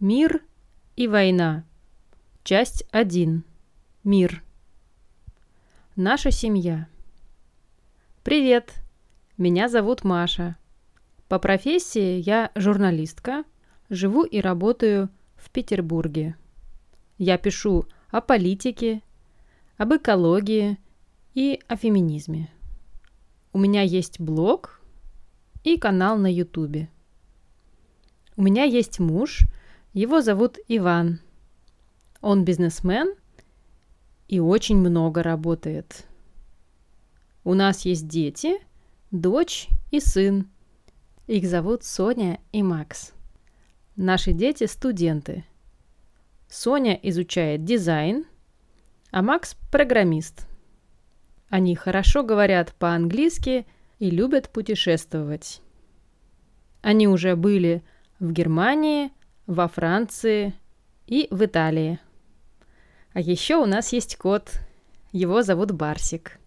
Мир и война. Часть 1. Мир. Наша семья. Привет. Меня зовут Маша. По профессии я журналистка. Живу и работаю в Петербурге. Я пишу о политике, об экологии и о феминизме. У меня есть блог и канал на Ютубе. У меня есть муж – его зовут Иван. Он бизнесмен и очень много работает. У нас есть дети, дочь и сын. Их зовут Соня и Макс. Наши дети студенты. Соня изучает дизайн, а Макс программист. Они хорошо говорят по-английски и любят путешествовать. Они уже были в Германии, во Франции и в Италии. А еще у нас есть кот. Его зовут Барсик.